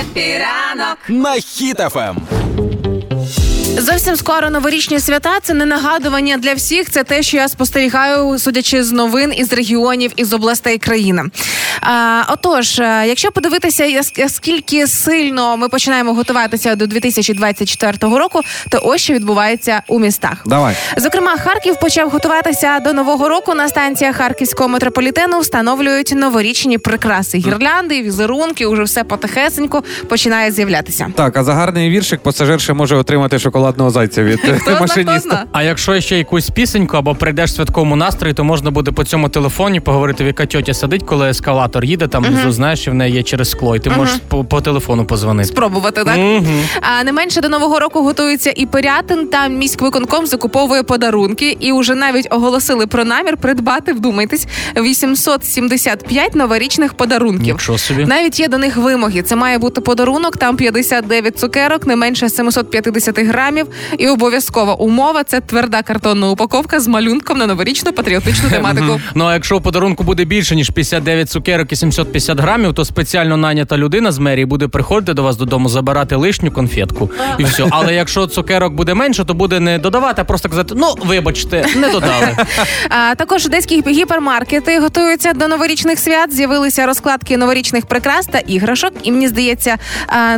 Happy ранок на Ем. Хіт FM. Зовсім скоро новорічні свята. Це не нагадування для всіх. Це те, що я спостерігаю, судячи з новин із регіонів із областей країни. А, отож, е, якщо подивитися, скільки сильно ми починаємо готуватися до 2024 року, то ось що відбувається у містах. Давай. Зокрема, Харків почав готуватися до нового року. На станціях харківського метрополітену встановлюють новорічні прикраси, гірлянди, візерунки. Уже все потихесеньку починає з'являтися. Так, а за гарний віршик пасажир ще може отримати шоколадного зайця від машиніста. А якщо ще якусь пісеньку або прийдеш в святковому настрої, то можна буде по цьому телефоні поговорити, в яка тьотя сидить, коли ескалатор їде, там внизу знаєш, що в неї є через скло, і ти можеш по, по телефону позвонити. Спробувати так. А не менше до нового року готується і Пирятин. Там міськвиконком закуповує подарунки, і вже навіть оголосили про намір придбати. Вдумайтесь 875 новорічних подарунків. Нічого собі. Навіть є до них вимоги. Це має бути подарунок, там 59 цукерок, не менше 750 грамів. І обов'язкова умова це тверда картонна упаковка з малюнком на новорічну патріотичну тематику. Ну а якщо у подарунку буде більше ніж 59 цукерок і 750 грамів, то спеціально найнята людина з мерії буде приходити до вас додому, забирати лишню конфетку і все. Але якщо цукерок буде менше, то буде не додавати, а просто казати: ну вибачте, не додали. А також одеські гіпермаркети готуються до новорічних свят. З'явилися розкладки новорічних прикрас та іграшок. І мені здається,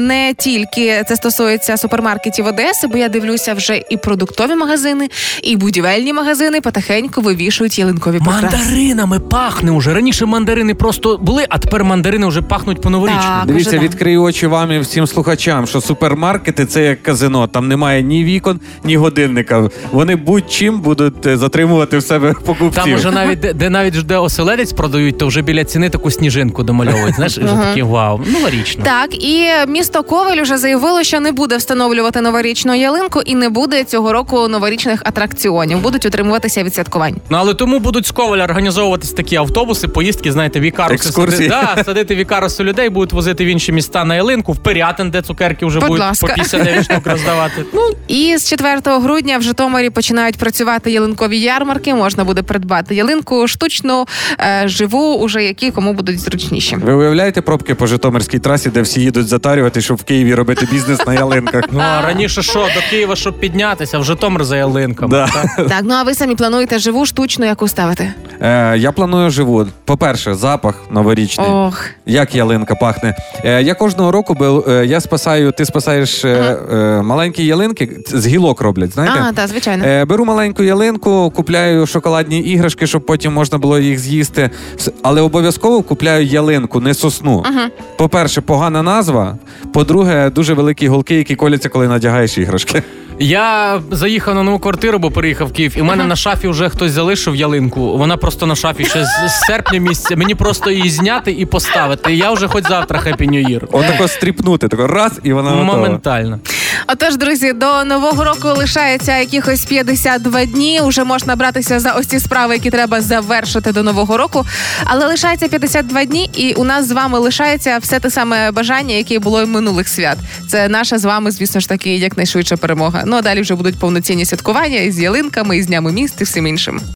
не тільки це стосується супермаркетів Одеси, бо я дивлюся вже і продуктові магазини, і будівельні магазини потихеньку вивішують ялинкові прикраси. Мандаринами пахне уже. Раніше мандарини просто були, а тепер мандарини вже пахнуть по новорічному. Так. Дивіться, Уже да. відкрию очі вам і всім слухачам, що супермаркети це як казино. Там немає ні вікон, ні годинника. Вони будь-чим будуть е, затримувати в себе покупців. Там уже навіть де, де навіть де оселедець продають, то вже біля ціни таку сніжинку домальовують. Знаєш, і вже такі вау, новорічно. Так, і місто Ковель вже заявило, що не буде встановлювати новорічну ялинку і не буде цього року новорічних атракціонів. Будуть утримуватися від святкувань. Ну але тому будуть з Коваля організовуватись такі автобуси, поїздки, знаєте, вікаруси Екскурсії. сади- да, садити вікаруси людей, будуть возити в інші міста на ялинку, в Пирятин, де цукерки вже Будь будуть ласка. по 59 штук роздавати. Ну І з 4 грудня в Житомирі починають працювати ялинкові ярмарки. Можна буде придбати ялинку штучну, е, живу, уже які кому будуть зручніші. Ви уявляєте пробки по Житомирській трасі, де всі їдуть затарювати, щоб в Києві робити бізнес на ялинках? ну а раніше що до Києва, щоб піднятися, в Житомир за ялинками. Да. Так? Так, ну а ви самі плануєте живу штучну, яку ставити? Е, я планую живу. По-перше, запах новорічний. Ох, Як ялинка пахне. Е, я кожного року бил, е, я спасаю, ти спасаєш е, е, маленькі ялинки, з гілок роблять, знаєте? а, так, звичайно. Е, беру маленьку ялинку, купляю шоколадні іграшки, щоб потім можна було їх з'їсти. С- Але обов'язково купляю ялинку, не сосну. По-перше, погана назва. По-друге, дуже великі голки, які коляться, коли надягаєш іграшки. Я заїхав на нову квартиру, бо переїхав в Київ, і в мене на шафі вже хтось залишив ялинку. Вона просто на шафі ще з, з серпня місяця. Мені просто її зняти і поставити. Я вже хоч завтра Happy New Year. Отако стріпнути, тако раз, і вона готова. Моментально. Отож, друзі, до нового року лишається якихось 52 дні. Уже можна братися за ось ці справи, які треба завершити до нового року. Але лишається 52 дні, і у нас з вами лишається все те саме бажання, яке було й минулих свят. Це наша з вами, звісно ж таки, якнайшвидша перемога. Ну а далі вже будуть повноцінні святкування із ялинками, із днями міст і всім іншим.